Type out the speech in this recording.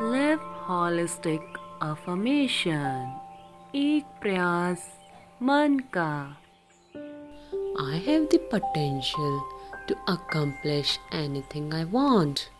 Live holistic affirmation. एक प्रयास manka. I have the potential to accomplish anything I want.